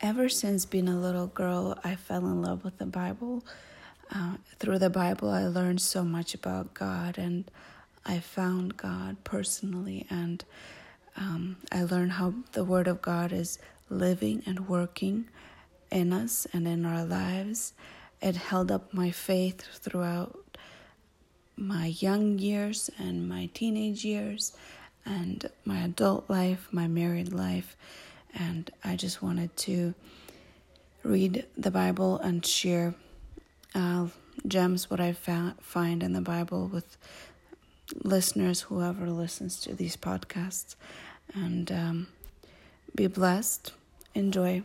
ever since being a little girl, I fell in love with the Bible. Uh, through the Bible, I learned so much about God and I found God personally, and um, I learned how the Word of God is living and working in us and in our lives. It held up my faith throughout my young years and my teenage years and my adult life, my married life. And I just wanted to read the Bible and share uh, gems, what I found, find in the Bible with listeners, whoever listens to these podcasts. And um, be blessed. Enjoy.